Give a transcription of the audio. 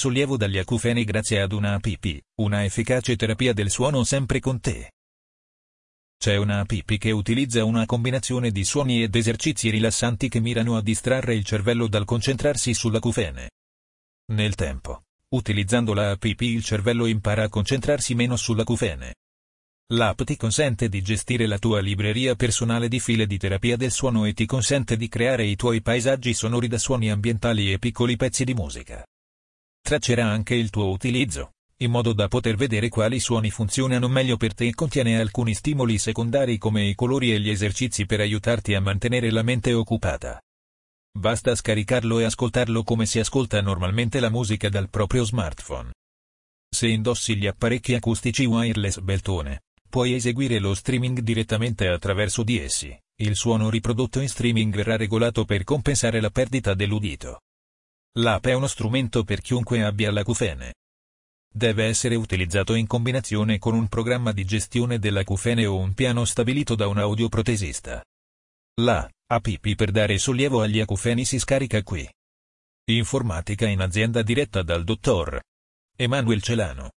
Sollievo dagli acufeni grazie ad una app, una efficace terapia del suono sempre con te. C'è una app che utilizza una combinazione di suoni ed esercizi rilassanti che mirano a distrarre il cervello dal concentrarsi sull'acufene. Nel tempo, utilizzando la app il cervello impara a concentrarsi meno sull'acufene. L'app ti consente di gestire la tua libreria personale di file di terapia del suono e ti consente di creare i tuoi paesaggi sonori da suoni ambientali e piccoli pezzi di musica. Traccerà anche il tuo utilizzo, in modo da poter vedere quali suoni funzionano meglio per te e contiene alcuni stimoli secondari come i colori e gli esercizi per aiutarti a mantenere la mente occupata. Basta scaricarlo e ascoltarlo come si ascolta normalmente la musica dal proprio smartphone. Se indossi gli apparecchi acustici wireless Beltone, puoi eseguire lo streaming direttamente attraverso di essi. Il suono riprodotto in streaming verrà regolato per compensare la perdita dell'udito. L'app è uno strumento per chiunque abbia l'acufene. Deve essere utilizzato in combinazione con un programma di gestione dell'acufene o un piano stabilito da un audioprotesista. La app per dare sollievo agli acufeni si scarica qui. Informatica in azienda diretta dal dottor Emanuel Celano.